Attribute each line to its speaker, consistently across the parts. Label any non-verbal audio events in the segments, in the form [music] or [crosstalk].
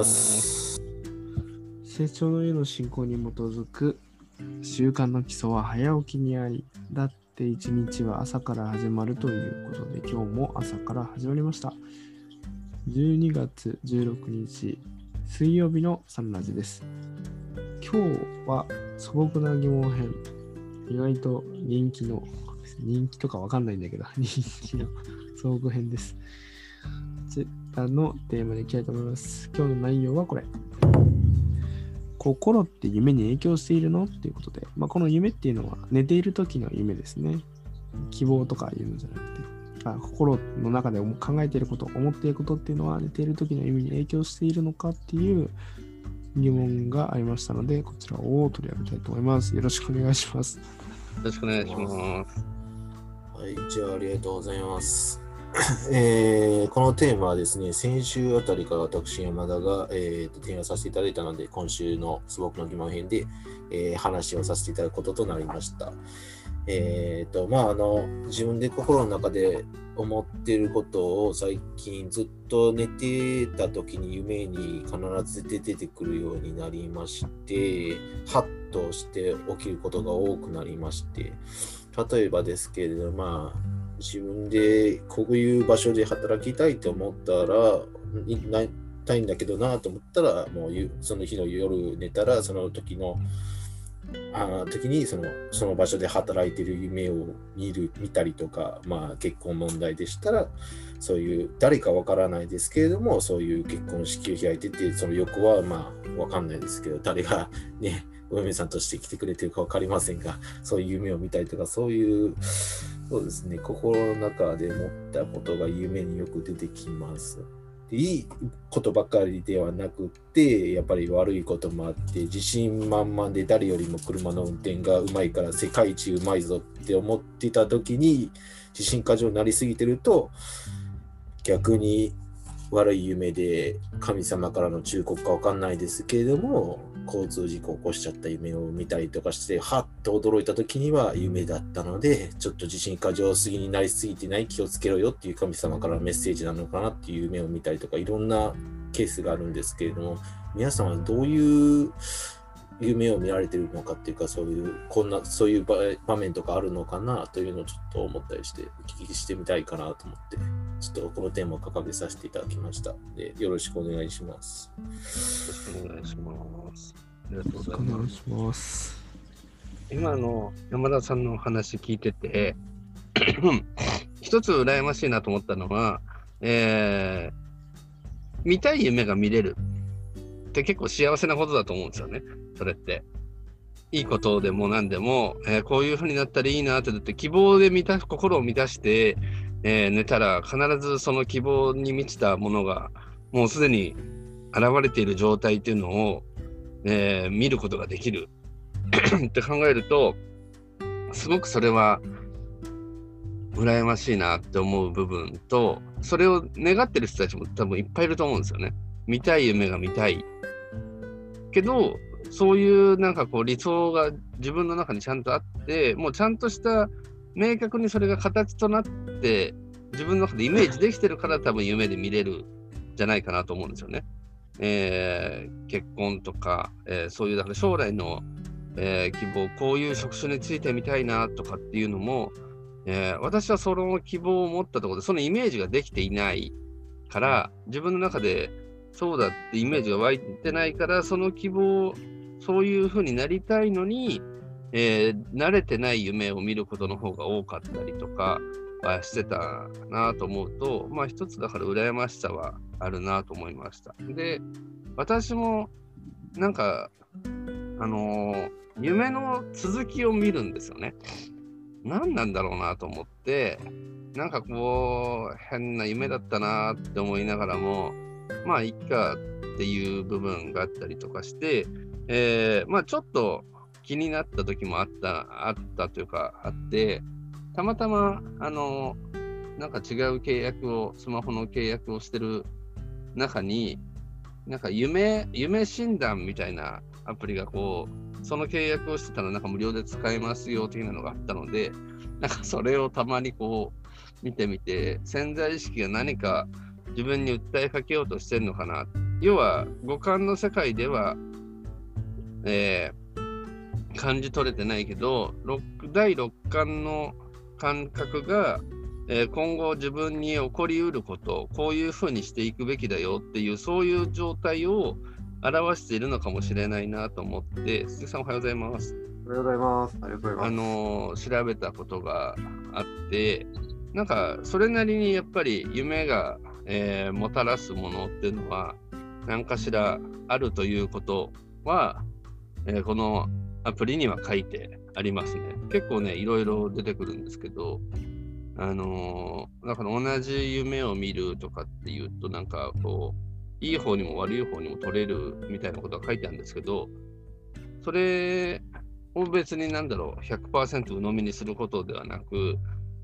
Speaker 1: ます。
Speaker 2: 成長の絵の進行に基づく習慣の基礎は早起きにあり、だって一日は朝から始まるということで、今日も朝から始まりました。12月16日、水曜日のサンラジです。今日は素朴な疑問編、意外と人気の、人気とかわかんないんだけど、[laughs] 人気の素朴編です。こちらのテーマに行きたいと思います。今日の内容はこれ。心って夢に影響しているの？っていうことで、まあ、この夢っていうのは寝ている時の夢ですね。希望とかいうのじゃなくて、あ心の中で考えていること、思っていることっていうのは寝ている時の夢に影響しているのかっていう疑問がありましたので、こちらを取り上げたいと思います。よろしくお願いします。
Speaker 3: よろしくお願いします。
Speaker 1: はい、じゃあありがとうございます。[coughs] えーこのテーマはですね、先週あたりから私、山田が、えーと提案させていただいたので、今週の素朴の疑問編で、えー話をさせていただくこととなりました。えーと、まあ、あの、自分で心の中で思ってることを最近ずっと寝てた時に夢に必ず出てくるようになりまして、ハッとして起きることが多くなりまして、例えばですけれど、まあ、自分でこういう場所で働きたいと思ったら、いなたいんだけどなと思ったら、もうその日の夜寝たら、その時の、あ時にそのその場所で働いてる夢を見る見たりとか、まあ、結婚問題でしたらそういう誰かわからないですけれどもそういう結婚式を開いててその横はまあわかんないですけど誰がねお嫁さんとして来てくれてるか分かりませんがそういう夢を見たりとかそういうそうですね心の中で持ったことが夢によく出てきます。でいいことばかりではなくってやっぱり悪いこともあって自信満々で誰よりも車の運転がうまいから世界一うまいぞって思ってた時に自信過剰になりすぎてると逆に悪い夢で神様からの忠告かわかんないですけれども交通事故を起こしちゃった夢を見たりとかしてはっと驚いた時には夢だったのでちょっと自信過剰すぎになりすぎてない気をつけろよっていう神様からメッセージなのかなっていう夢を見たりとかいろんなケースがあるんですけれども皆さんはどういう夢を見られてるのかっていうかそういうこんなそういう場面とかあるのかなというのをちょっと思ったりしてお聞きしてみたいかなと思って。ちょっとこのテーマを掲げさせていただきましたでよろしくお願いします
Speaker 3: よろしくお願いします。ありがとうござい
Speaker 2: お
Speaker 3: ます。
Speaker 2: 願いします。
Speaker 3: 今の山田さんのお話聞いてて、[coughs] 一つ羨ましいなと思ったのは、えー見たい夢が見れるって結構幸せなことだと思うんですよね、それって。いいことでも何でも、えーこういう風になったらいいなってだって希望で満た心を満たして、えー寝たら必ずその希望に満ちたものがもうすでに現れている状態っていうのを、えー見ることができる [coughs] って考えるとすごくそれは羨ましいなって思う部分とそれを願ってる人たちも多分いっぱいいると思うんですよね。見たい夢が見たい。けどそういうなんかこう理想が自分の中にちゃんとあってもうちゃんとした明確にそれが形となって自分の中でイメージできてるから多分夢で見れるじゃないかなと思うんですよね。えー結婚とか、えーそういうだから将来の、えー希望こういう職種についてみたいなとかっていうのも、えー私はその希望を持ったところでそのイメージができていないから自分の中でそうだってイメージが湧いてないからその希望そういうふうになりたいのに、えー慣れてない夢を見ることの方が多かったりとかはしてたなと思うとまあ一つだから羨ましさはあるなと思いました。で私もなんかあのー夢の続きを見るんですよね。何なんだろうなと思ってなんかこう変な夢だったなって思いながらもまあいっかっていう部分があったりとかして、えーまあちょっと気になった時もあったあったというかあってたまたまあのなんか違う契約をスマホの契約をしてる中になんか夢夢診断みたいなアプリがこうその契約をしてたらなんか無料で使えますよ的なのがあったのでなんかそれをたまにこう見てみて潜在意識が何か自分に訴えかけようとしてるのかな。要は五感の世界では、えー感じ取れてないけど六第六感の感覚が、えー今後自分に起こりうることこういうふうにしていくべきだよっていうそういう状態を表しているのかもしれないなと思って鈴木さんおはようございます。
Speaker 4: おはようございます。ありがとうございます。
Speaker 3: あの調べたことがあってなんかそれなりにやっぱり夢が、えーもたらすものっていうのは何かしらあるということは、えーこのアプリには書いてありますね。結構ねいろいろ出てくるんですけどあのーだから同じ夢を見るとかっていうとなんかこういい方にも悪い方にも取れるみたいなことが書いてあるんですけどそれを別になんだろう、100%鵜呑みにすることではなく、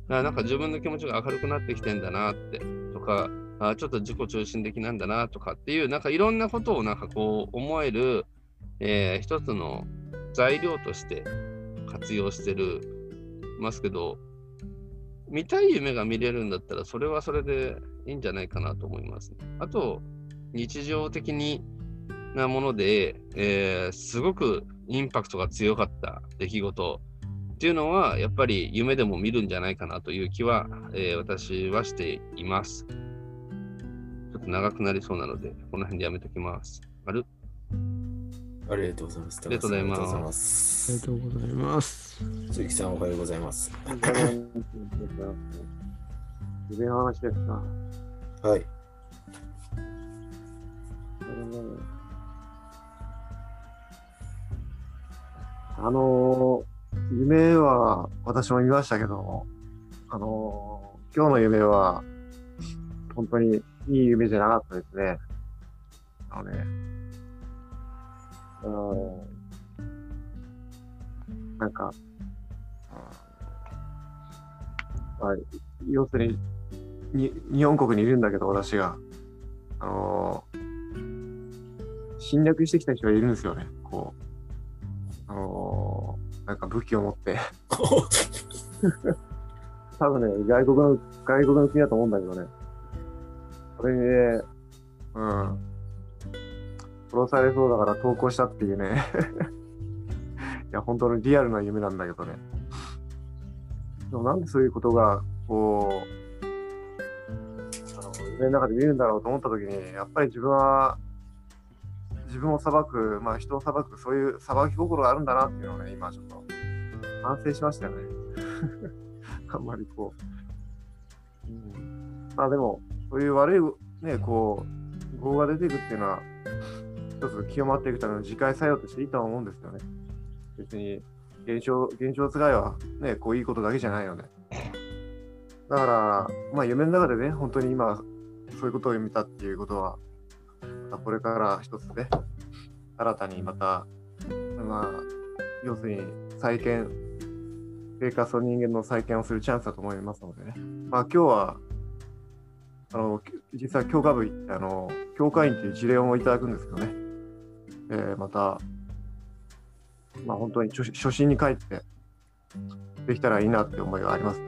Speaker 3: なんか自分の気持ちが明るくなってきてんだなって、とか、ちょっと自己中心的なんだなとかっていう、なんかいろんなことをなんかこう思える、えー一つの材料として活用してるますけど、見たい夢が見れるんだったら、それはそれでいいんじゃないかなと思います、ね。あと、日常的になもので、えーすごくインパクトが強かった出来事っていうのは、やっぱり夢でも見るんじゃないかなという気は、えー私はしています。ちょっと長くなりそうなので、この辺でやめときます。ある
Speaker 1: ありがとうございます。
Speaker 3: ありがとうございます
Speaker 1: ありが
Speaker 2: とうございます。
Speaker 1: 鈴木さん、おはようございます。
Speaker 4: 夢の話ですか。
Speaker 1: はい。
Speaker 4: あのー夢は私も見ましたけども、あのー今日の夢は、本当にいい夢じゃなかったですね。あのね、うん、なんか、まあ、要するに、に日本国にいるんだけど、私が。あのー侵略してきた人がいるんですよね、こう。あのーなんか武器を持って。[laughs] 多分ね、外国の、外国の国だと思うんだけどね。それにね、うん。殺されそうだから投降したっていうね。[laughs] いや、本当にリアルな夢なんだけどね。でもなんでそういうことが、こう、あの夢の中で見るんだろうと思ったときに、やっぱり自分は、自分を裁く、まあ人を裁く、そういう裁き心があるんだなっていうのをね、今ちょっと反省しましたよね。[laughs] あんまりこう。うん、まあでも、そういう悪い、ね、こう、業が出ていくっていうのは、一つ清まっていくための次回作用としていいとは思うんですよね。別に、現象、現象つがいはね、こういいことだけじゃないので。だから、まあ夢の中でね、本当に今、そういうことを見たっていうことは、まこれから一つね、新たにまた、まあ、要するに再建、生活の人間の再建をするチャンスだと思いますのでね。まあ今日は、あの、実際教科部行って、あの、教会員という事例をいただくんですけどね。えーまた、まあ本当に初初心に帰って、できたらいいなって思いがありますと。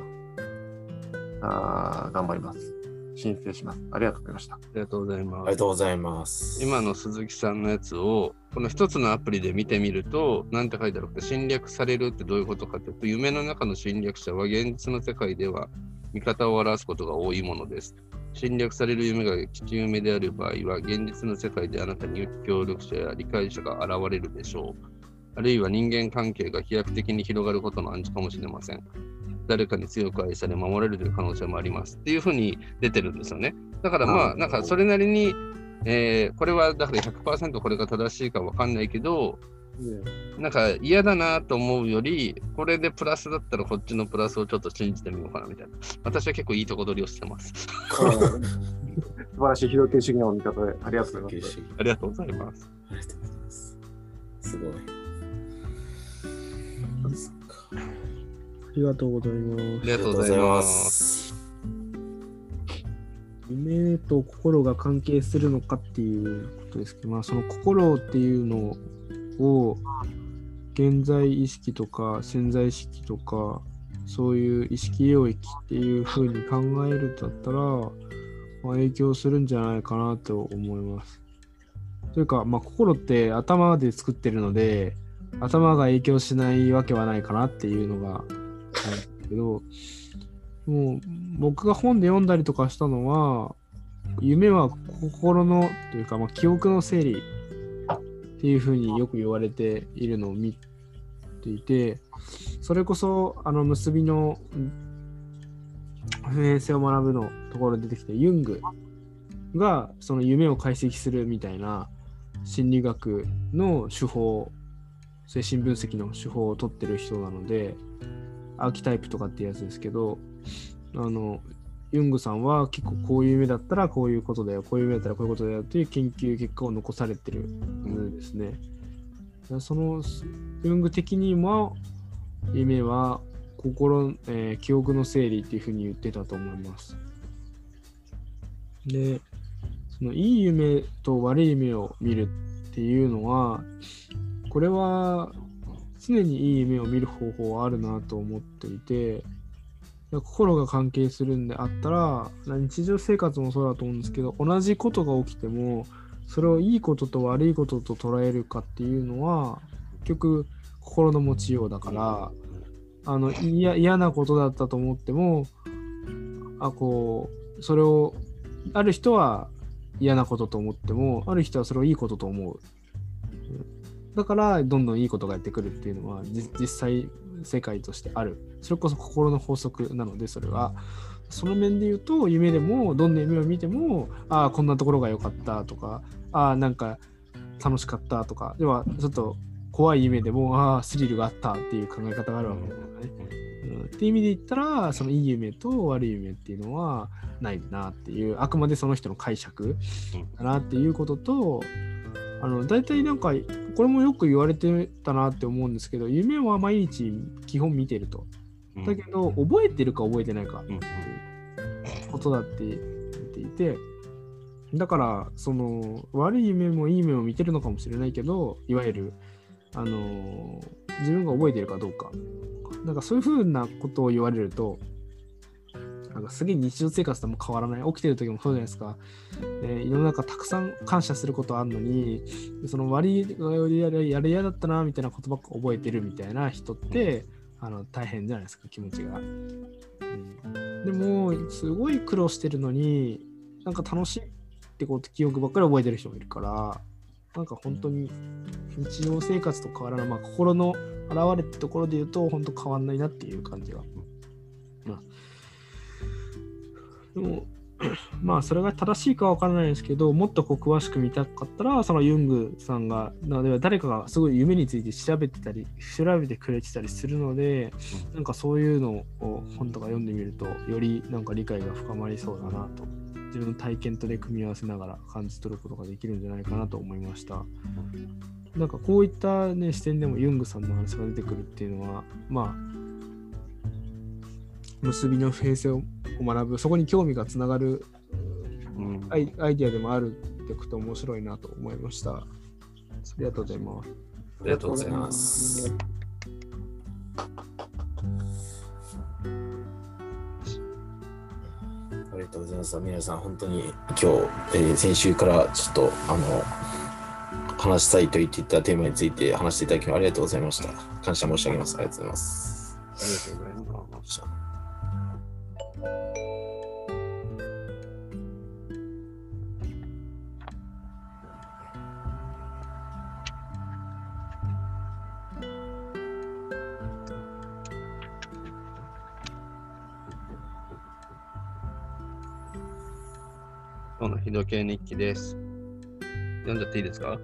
Speaker 4: あー頑張ります。申請します。ありがとうございました。
Speaker 3: ありがとうございます
Speaker 1: ありが。とうございます。
Speaker 3: 今の鈴木さんのやつをこの一つのアプリで見てみると何て書いてあるか侵略されるってどういうことかというと夢の中の侵略者は現実の世界では味方を表すことが多いものです侵略される夢が吉夢である場合は現実の世界であなたに協力者や理解者が現れるでしょう。あるいは人間関係が飛躍的に広がることの暗示かもしれません。誰かに強く愛され守れるという可能性もありますっていうふうに出てるんですよね。だからまあなんかそれなりにえーこれはだから100%これが正しいかわかんないけど、なんか嫌だなと思うより、これでプラスだったらこっちのプラスをちょっと信じてみようかなみたいな。私は結構いいとこ取りをしてます。
Speaker 4: 素晴らしい広形主義の見方でありがとうございます。
Speaker 3: ありがとうございます。
Speaker 1: ありがとうございます。すごい。
Speaker 2: ありがとうございます
Speaker 3: あ。りがとうございます。
Speaker 1: す。
Speaker 2: 夢と心が関係するのかっていうことですけど、まあ、その心っていうのをを現在意識とか潜在意識とかそういう意識領域っていうふうに考えるんだったら、まあ、影響するんじゃないかなと思います。というか、まあ、心って頭で作ってるので、頭が影響しないわけはないかなっていうのがあるんですけど、もう僕が本で読んだりとかしたのは、夢は心のというか、まあ、記憶の整理っていうふうによく言われているのを見ていて、それこそあの結びの普遍性を学ぶのところで出てきて、ユングがその夢を解析するみたいな心理学の手法、精神分析の手法を取ってる人なので、アーキタイプとかってやつですけど、あの、ユングさんは結構こういう夢だったらこういうことだよ、こういう夢だったらこういうことだよっていう研究結果を残されてるんですね。そのユング的にも夢は心、えー記憶の整理っていうふうに言ってたと思います。で、そのいい夢と悪い夢を見るっていうのは、これは常にいい夢を見る方法はあるなと思っていて、心が関係するんであったら、日常生活もそうだと思うんですけど、同じことが起きても、それをいいことと悪いことと捉えるかっていうのは、結局心の持ちようだから、あの嫌なことだったと思っても、あこうそれをある人は嫌なことと思っても、ある人はそれをいいことと思う。だから、どんどんいいことがやってくるっていうのは、実際世界としてある。それこそ心の法則なので、それは。その面で言うと、夢でも、どんな夢を見ても、ああ、こんなところが良かったとか、ああ、なんか楽しかったとか、では、ちょっと怖い夢でも、ああ、スリルがあったっていう考え方があるわけだからね。うんっていう意味で言ったら、そのいい夢と悪い夢っていうのはないなっていう、あくまでその人の解釈だなっていうことと、あの大体なんか、これもよく言われてたなって思うんですけど、夢は毎日基本見てると。
Speaker 3: うん
Speaker 2: だけど、覚えてるか覚えてないかっていう
Speaker 3: うん
Speaker 2: ことだって言っていて、だから、その悪い夢もいい夢も見てるのかもしれないけど、いわゆる、あのー自分が覚えてるかどうか。なんかそういうふうなことを言われると、なんかすげえ日常生活とも変わらない。起きてる時もそうじゃないですか。えー世の中たくさん感謝することあるのに、その悪いやれやれ嫌だったなみたいなことばっか覚えてるみたいな人って、あの大変じゃないですか、気持ちが。うん、でも、すごい苦労してるのに、なんか楽しいってこと記憶ばっかり覚えてる人もいるから、なんか本当に日常生活と変わらない、まあ、心の現れってところで言うと、本当変わんないなっていう感じが。まあ、でも、[clears throat] まあ、それが正しいかは分からないですけど、もっとこう詳しく見たかったら、そのユングさんが、なので誰かがすごい夢について調べてたり、調べてくれてたりするので、なんかそういうのを本とか読んでみると、よりなんか理解が深まりそうだなと、自分の体験とで組み合わせながら感じ取ることができるんじゃないかなと思いました。なんかこういった、ね、視点でもユングさんの話が出てくるっていうのは、まあ、結びの普遍性を学ぶ、そこに興味がつながる
Speaker 3: うん
Speaker 2: アイアイディアでもあるってこと面白いなと思いました。ありがとうございます。
Speaker 1: ありがとうございます。ありがとうございます。皆さん、本当に今日、えー先週からちょっと、あの、話したいと言っていたテーマについて話していただきありがとうございました。感謝申し上げます。ありがとうございます。
Speaker 3: ありがとうございます。今日の日時計日記です。読んじゃっていいですか？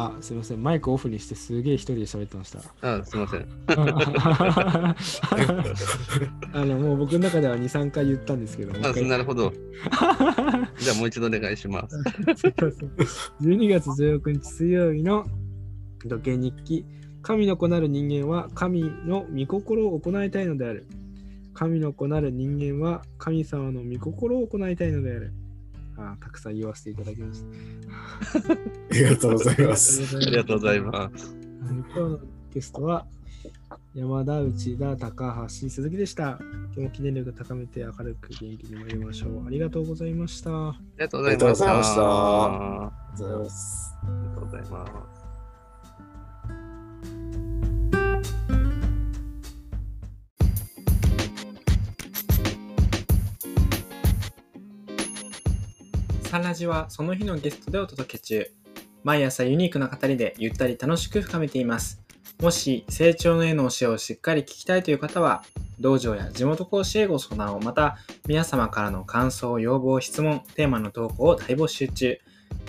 Speaker 2: あ、すみません。マイクオフにしてすげえ一人で喋ってました。
Speaker 3: あすいません。[laughs]
Speaker 2: あの、もう僕の中では2、3回言ったんですけど。
Speaker 3: あなるほど。[laughs] じゃあもう一度お願いします。
Speaker 2: すいません12月16日水曜日の時計日記。神の子なる人間は神の御心を行いたいのである。神の子なる人間は神様の御心を行いたいのである。あたくさん言わせていただきました。[laughs]
Speaker 1: ありがとうございます。
Speaker 3: ありがとうございます。
Speaker 2: 今日のゲストは山田、内田、高橋、鈴木でした。今日も記念力高めて明るく元気に参りましょう。ありがとうございました。
Speaker 3: ありがとうございました。
Speaker 1: あ。りがとうございます。
Speaker 5: ラジはその日のゲストでお届け中。毎朝ユニークな語りでゆったり楽しく深めています。もし成長の絵の教えをしっかり聞きたいという方は、道場や地元講師へご相談を、また皆様からの感想、要望、質問、テーマの投稿を大募集中。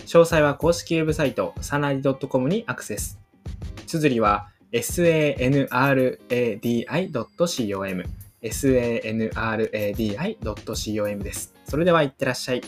Speaker 5: 詳細は公式ウェブサイト、サナリ .com にアクセス。綴りは sanradi.com sanradi.com です。それではいってらっしゃい。